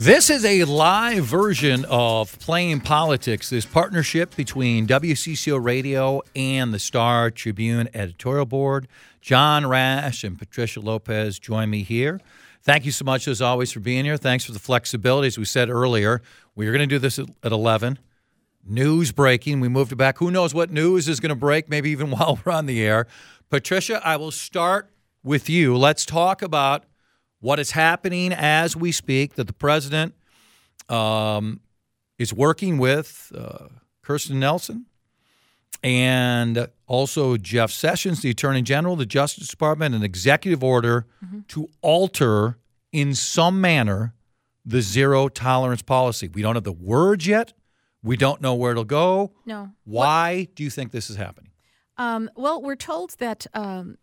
This is a live version of Playing Politics, this partnership between WCCO Radio and the Star Tribune editorial board. John Rash and Patricia Lopez join me here. Thank you so much, as always, for being here. Thanks for the flexibility. As we said earlier, we are going to do this at 11. News breaking. We moved it back. Who knows what news is going to break, maybe even while we're on the air. Patricia, I will start with you. Let's talk about what is happening as we speak that the president um, is working with uh, Kirstjen Nielsen and also Jeff Sessions, the Attorney General, the Justice Department, an executive order mm-hmm. to alter in some manner the zero tolerance policy. We don't have the words yet. We don't know where it'll go. No. Why what? do you think this is happening? Um, well, we're told that um,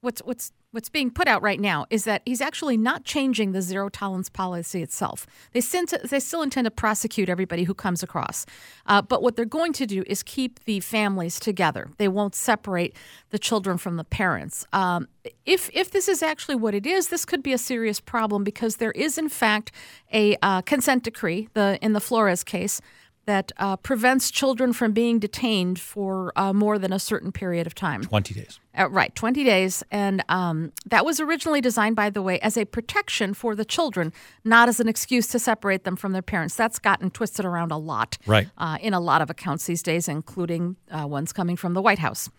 what's what's what's being put out right now is that he's actually not changing the zero tolerance policy itself. They, to, they still intend to prosecute everybody who comes across. Uh, but what they're going to do is keep the families together. They won't separate the children from the parents. Um, if, if this is actually what it is, this could be a serious problem because there is, in fact, a uh, consent decree the, in the Flores case that uh, prevents children from being detained for uh, more than a certain period of time 20 days. Uh, right, 20 days. And um, that was originally designed, by the way, as a protection for the children, not as an excuse to separate them from their parents. That's gotten twisted around a lot right. Uh, in a lot of accounts these days, including uh, ones coming from the White House.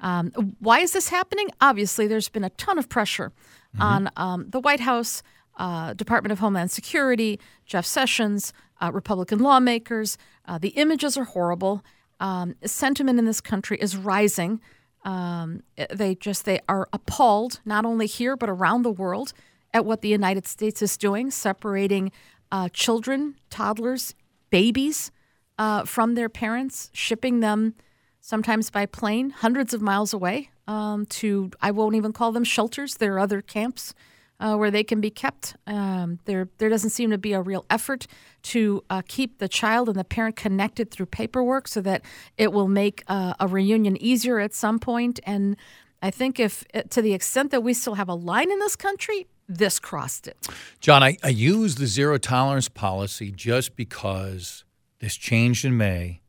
Um, why is this happening? Obviously, there's been a ton of pressure mm-hmm. on um, the White House, uh, Department of Homeland Security, Jeff Sessions, uh, Republican lawmakers. Uh, the images are horrible. Um, sentiment in this country is rising. Um, they just they are appalled, not only here but around the world, at what the United States is doing, separating uh, children, toddlers, babies uh, from their parents, shipping them sometimes by plane hundreds of miles away um, to I won't even call them shelters. There are other camps uh, where they can be kept. Um, there, there doesn't seem to be a real effort to uh, keep the child and the parent connected through paperwork so that it will make uh, a reunion easier at some point. And I think if, uh, to the extent that we still have a line in this country, this crossed it. John, I, I use the zero tolerance policy just because this changed in May.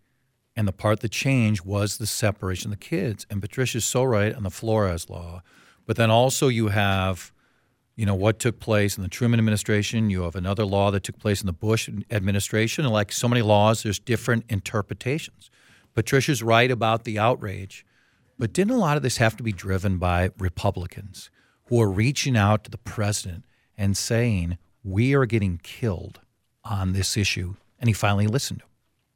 And the part that changed was the separation of the kids. And Patricia's so right on the Flores law. But then also you have you know what took place in the Truman administration. You have another law that took place in the Bush administration, and like so many laws, there's different interpretations. Patricia's right about the outrage, but didn't a lot of this have to be driven by Republicans who are reaching out to the president and saying we are getting killed on this issue, and he finally listened to.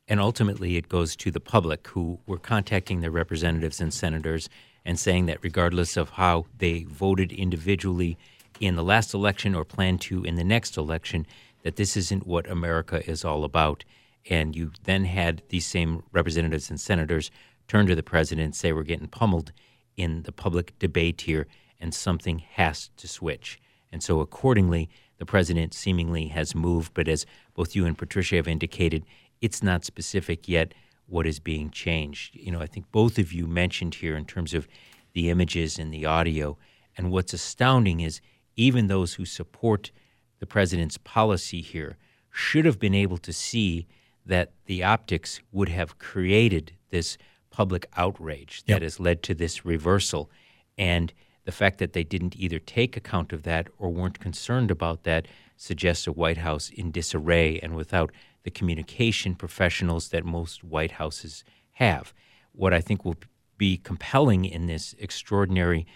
And ultimately, it goes to the public who were contacting their representatives and senators and saying that regardless of how they voted individually in the last election or plan to in the next election that this isn't what America is all about. And you then had these same representatives and senators turn to the president and say, We're getting pummeled in the public debate here, and something has to switch. And so, accordingly, the president seemingly has moved. But as both you and Patricia have indicated, it's not specific yet what is being changed. You know, I think both of you mentioned here in terms of the images and the audio. And what's astounding is even those who support the president's policy here should have been able to see that the optics would have created this public outrage that yep. has led to this reversal. And the fact that they didn't either take account of that or weren't concerned about that suggests a White House in disarray and without the communication professionals that most White Houses have. What I think will be compelling in this extraordinary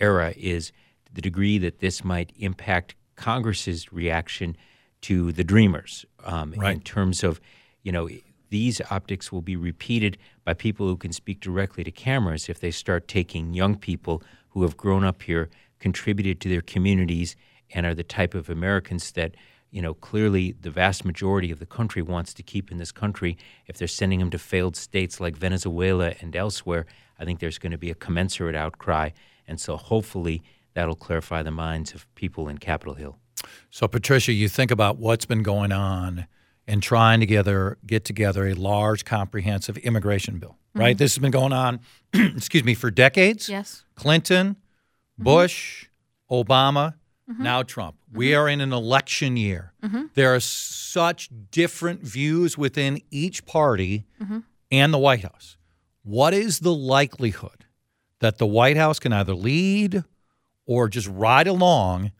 era is the degree that this might impact Congress's reaction to the Dreamers um, right. in terms of, you know, these optics will be repeated by people who can speak directly to cameras if they start taking young people who have grown up here, contributed to their communities, and are the type of Americans that you know, clearly the vast majority of the country wants to keep in this country. If they're sending them to failed states like Venezuela and elsewhere, I think there's going to be a commensurate outcry. And so hopefully that'll clarify the minds of people in Capitol Hill. So, Patricia, you think about what's been going on and trying together get together a large, comprehensive immigration bill, right? Mm-hmm. This has been going on, excuse me, for decades. Yes. Clinton, mm-hmm. Bush, mm-hmm. Obama. now Trump. We are in an election year. There are such different views within each party and the White House. What is the likelihood that the White House can either lead or just ride along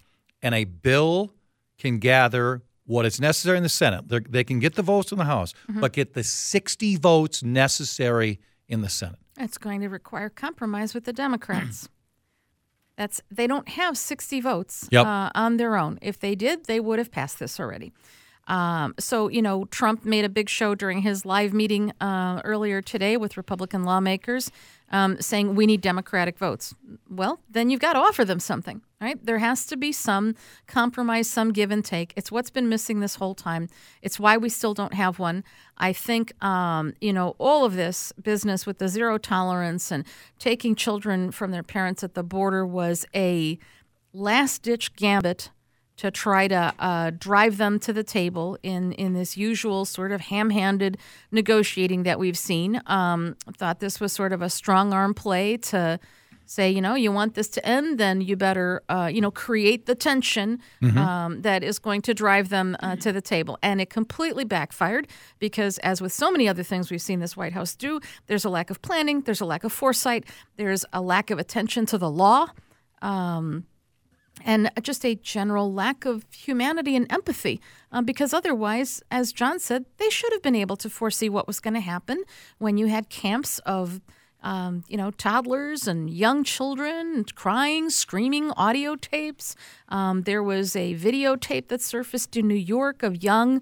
and a bill can gather what is necessary in the Senate? They're, they can get the votes in the House, but get the 60 votes necessary in the Senate. It's going to require compromise with the Democrats. That's they don't have 60 votes Yep. uh, on their own. If they did, they would have passed this already. Um, so you know, Trump made a big show during his live meeting uh, earlier today with Republican lawmakers, um, saying we need Democratic votes. Well, then you've got to offer them something, right? There has to be some compromise, some give and take. It's what's been missing this whole time. It's why we still don't have one. I think um, you know all of this business with the zero tolerance and taking children from their parents at the border was a last ditch gambit to try to uh, drive them to the table in, in this usual sort of ham handed negotiating that we've seen. Um, I thought this was sort of a strong arm play to say, you know, you want this to end, then you better, uh, you know, create the tension um, that is going to drive them uh, to the table. And it completely backfired because, as with so many other things we've seen this White House do, there's a lack of planning, there's a lack of foresight, there's a lack of attention to the law and just a general lack of humanity and empathy. Um, because otherwise, as John said, they should have been able to foresee what was going to happen when you had camps of. Um, you know, toddlers and young children crying, screaming, audio tapes. Um, there was a videotape that surfaced in New York of young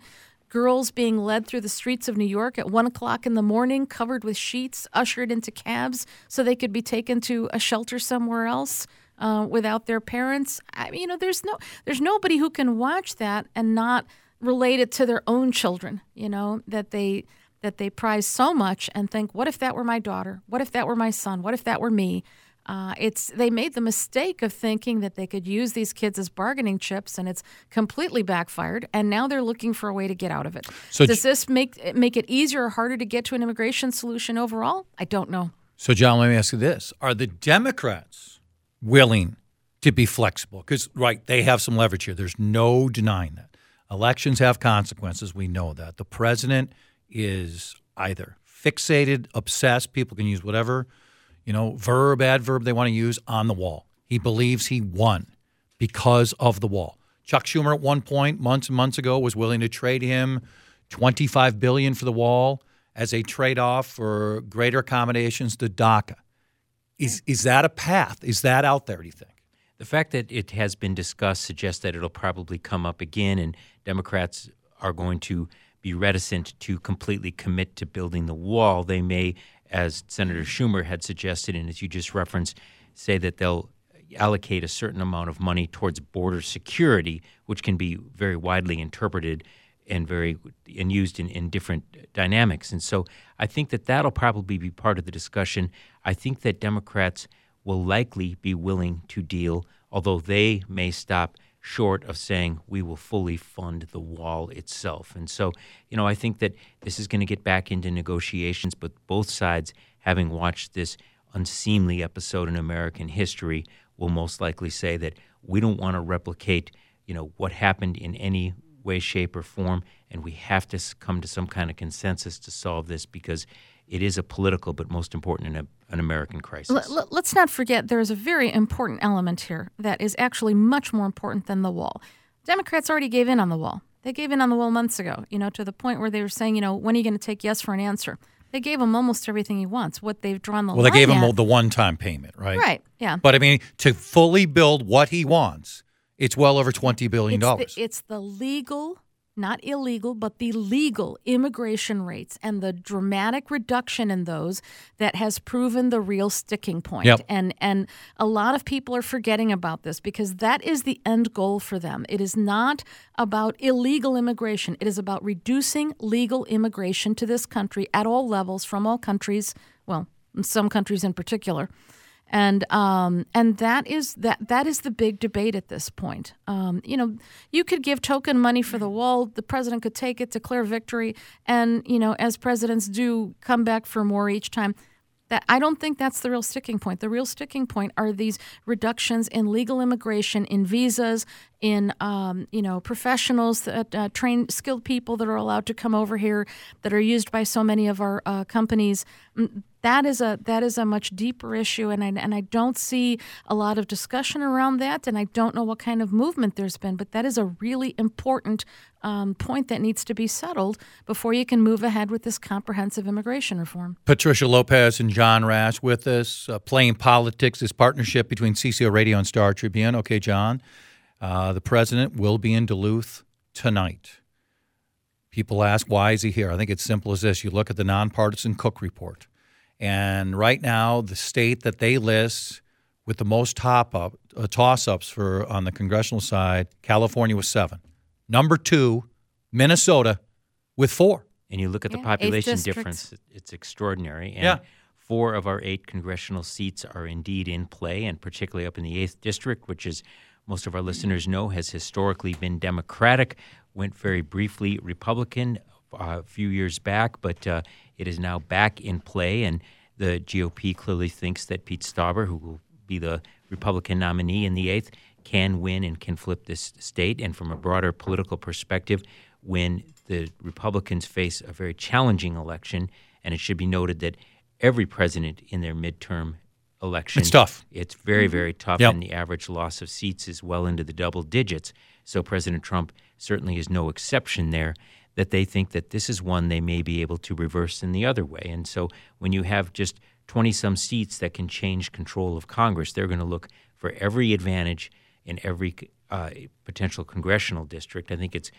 girls being led through the streets of New York at one o'clock in the morning, covered with sheets, ushered into cabs so they could be taken to a shelter somewhere else uh, without their parents. I mean, you know, there's no, there's nobody who can watch that and not relate it to their own children. You know that they that they prize so much and think, what if that were my daughter? What if that were my son? What if that were me? Uh, it's they made the mistake of thinking that they could use these kids as bargaining chips, and it's completely backfired. And now they're looking for a way to get out of it. So Does this make make it easier or harder to get to an immigration solution overall? I don't know. So, John, let me ask you this: Are the Democrats willing to be flexible? Because, right, they have some leverage here. There's no denying that. Elections have consequences. We know that. The president is either fixated, obsessed. People can use whatever, you know, verb, adverb they want to use on the wall. He believes he won because of the wall. Chuck Schumer at one point, months and months ago, was willing to trade him 25 billion for the wall as a trade-off for greater accommodations to DACA. Is is that a path? Is that out there? Do you think? The fact that it has been discussed suggests that it'll probably come up again, and Democrats are going to be reticent to completely commit to building the wall. They may, as Senator Schumer had suggested, and as you just referenced, say that they'll allocate a certain amount of money towards border security, which can be very widely interpreted and very and used in, in different dynamics. And so I think that that'll probably be part of the discussion. I think that Democrats will likely be willing to deal, although they may stop short of saying we will fully fund the wall itself. And so, you know, I think that this is going to get back into negotiations, but both sides, having watched this unseemly episode in American history, will most likely say that we don't want to replicate, you know, what happened in any way, shape, or form, and we have to come to some kind of consensus to solve this because it is a political, but most important, an, an American crisis. L- l- let's not forget there is a very important element here that is actually much more important than the wall. Democrats already gave in on the wall. They gave in on the wall months ago, you know, to the point where they were saying, you know, when are you going to take yes for an answer? They gave him almost everything he wants. What they've drawn the Well, they line gave him the one-time payment, right? right, yeah. But I mean, to fully build what he wants, it's well over twenty billion It's dollars. the, it's the legal, not illegal, but the legal immigration rates and the dramatic reduction in those that has proven the real sticking point. Yep. And and a lot of people are forgetting about this because that is the end goal for them. It is not about illegal immigration. It is about reducing legal immigration to this country at all levels from all countries, well, some countries in particular and um, and that is that that is the big debate at this point. Um, you know, you could give token money for the wall. The president could take it, declare victory, and you know, as presidents do, come back for more each time. That I don't think that's the real sticking point. The real sticking point are these reductions in legal immigration, in visas, in um, you know professionals that uh, trained skilled people that are allowed to come over here that are used by so many of our uh, companies. That is a that is a much deeper issue, and I and I don't see a lot of discussion around that, and I don't know what kind of movement there's been. But that is a really important um, point that needs to be settled before you can move ahead with this comprehensive immigration reform. Patricia Lopez and John Rash with us, uh, playing politics. This partnership between CCO Radio and Star Tribune. Okay, John, uh, the president will be in Duluth tonight. People ask, why is he here? I think it's simple as this. You look at the nonpartisan Cook report. And right now, the state that they list with the most top up uh, toss ups for on the congressional side, California was seven. Number two, Minnesota with four. And you look at the Yeah, eighth population difference; it's extraordinary. And Yeah. four of our eight congressional seats are indeed in play, and particularly up in the eighth district, which is most of our listeners know has historically been Democratic. Went very briefly Republican uh, a few years back, but uh, it is now back in play, and the GOP clearly thinks that Pete Stauber, who will be the Republican nominee in the eighth, can win and can flip this state. And from a broader political perspective, when the Republicans face a very challenging election, and it should be noted that every president in their midterm election, It's tough. It's very, mm-hmm. very tough, Yep. and the average loss of seats is well into the double digits. So President Trump certainly is no exception there. That they think that this is one they may be able to reverse in the other way. And so when you have just 20 some seats that can change control of Congress, they're going to look for every advantage in every uh, potential congressional district. I think it's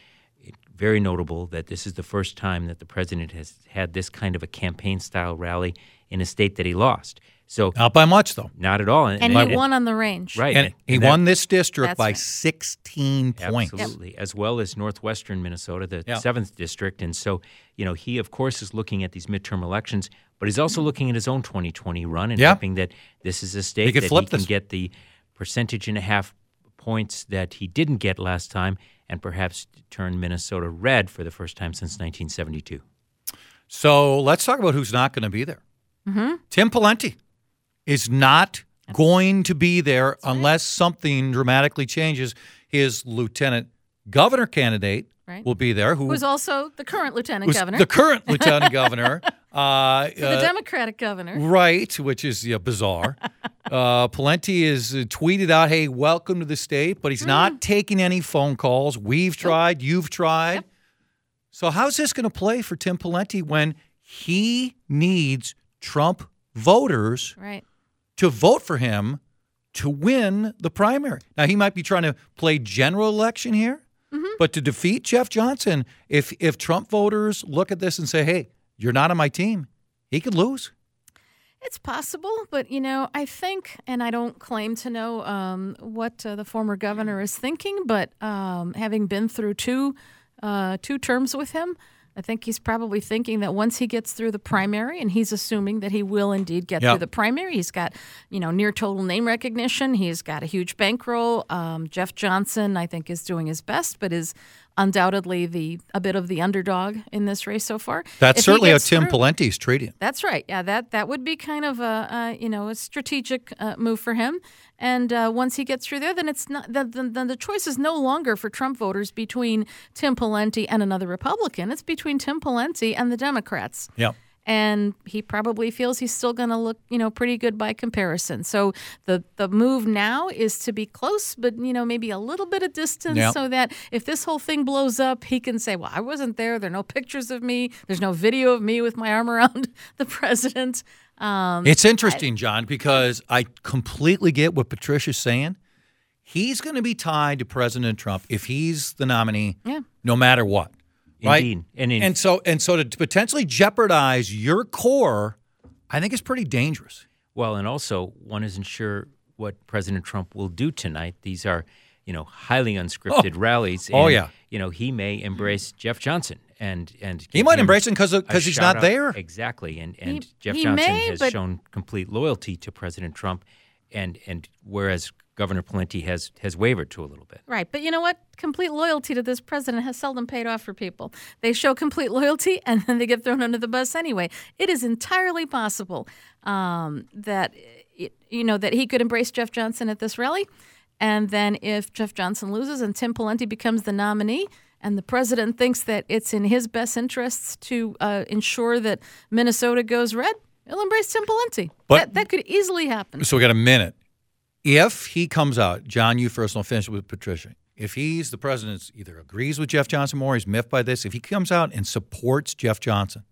very notable that this is the first time that the president has had this kind of a campaign style rally in a state that he lost. So Not by much, though. not at all. And he won on the range. Right. And he that- won this district by right. 16 points. Absolutely, as well as northwestern Minnesota, the Yeah. seventh district, and so you know he of course is looking at these midterm elections, but he's also looking at his own 2020 run and Yeah. hoping that this is a state could that flip he can this. get the percentage and a half points that he didn't get last time, and perhaps turn Minnesota red for the first time since 1972. So let's talk about who's not going to be there. Mm-hmm. Tim Pawlenty is not going to be there unless something dramatically changes. His lieutenant governor candidate Right. will be there, who Who's also the current lieutenant was governor, the current lieutenant governor. Uh, the uh, Democratic governor. Right, which is yeah, bizarre. uh, Pawlenty is uh, tweeted out, "Hey, welcome to the state," but he's Mm. not taking any phone calls. We've tried, you've tried. So how's this going to play for Tim Pawlenty when he needs Trump voters Right. To vote for him to win the primary? Now he might be trying to play general election here, Mm-hmm. but to defeat Jeff Johnson, if if Trump voters look at this and say, "Hey, you're not on my team," he could lose. It's possible, but you know, I think, and I don't claim to know um, what uh, the former governor is thinking, but um, having been through two uh, two terms with him, I think he's probably thinking that once he gets through the primary, and he's assuming that he will indeed get Yeah. through the primary. He's got you know near total name recognition. He's got a huge bankroll. Um, Jeff Johnson, I think, is doing his best, but is undoubtedly the a bit of the underdog in this race so far. That's If certainly how Tim through- Pawlenty's treating. that's right. Yeah, that that would be kind of a, a you know a strategic uh, move for him. And uh, once he gets through there, then it's not then, then, then the choice is no longer for Trump voters between Tim Pawlenty and another Republican. It's between Tim Pawlenty and the Democrats. Yeah. And he probably feels he's still going to look, you know, pretty good by comparison. So the the move now is to be close, but you know, maybe a little bit of distance, Yeah. so that if this whole thing blows up, he can say, "Well, I wasn't there. There are no pictures of me. There's no video of me with my arm around the president." Um, It's interesting, John, because I completely get what Patricia's saying. He's going to be tied to President Trump if he's the nominee, Yeah. no matter what. Right? Indeed. And in- and so and so to potentially jeopardize your core, I think is pretty dangerous. Well, and also one isn't sure what President Trump will do tonight. These are, you know, highly unscripted oh. rallies. Oh, yeah. You know, he may embrace Jeff Johnson and and He might embrace him because a 'cause he's not out. there. Exactly, and and Jeff he Johnson may, has but- shown complete loyalty to President Trump, and and whereas Governor Pawlenty has has wavered to a little bit. Right. But you know what? Complete loyalty to this president has seldom paid off for people. They show complete loyalty and then they get thrown under the bus anyway. It is entirely possible um, that you know that he could embrace Jeff Johnson at this rally, and then if Jeff Johnson loses and Tim Pawlenty becomes the nominee, and the president thinks that it's in his best interests to uh, ensure that Minnesota goes red, he'll embrace Tim Pawlenty. But, that, that could easily happen. So we got a minute. If he comes out, John, you first, and I'll finish with Patricia. If he's the president, either agrees with Jeff Johnson more, he's miffed by this. If he comes out and supports Jeff Johnson,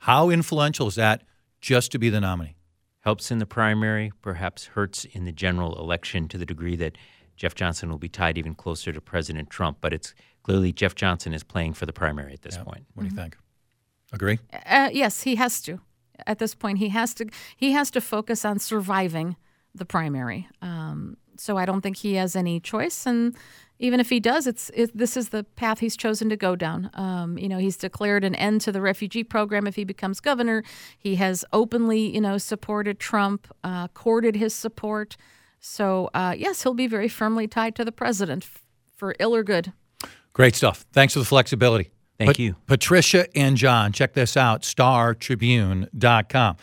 how influential is that just to be the nominee? Helps in the primary, perhaps hurts in the general election to the degree that Jeff Johnson will be tied even closer to President Trump. But it's clearly Jeff Johnson is playing for the primary at this yeah. point. What do you think? Agree? Uh, yes, he has to. At this point, he has to. He has to focus on surviving the primary. Um, so I don't think he has any choice. And even if he does, it's it, this is the path he's chosen to go down. Um, you know, he's declared an end to the refugee program if he becomes governor. He has openly, you know, supported Trump, uh, courted his support. So uh, yes, he'll be very firmly tied to the president, f- for ill or good. Great stuff. Thanks for the flexibility. Thank you. Patricia and John, check this out, startribune.com.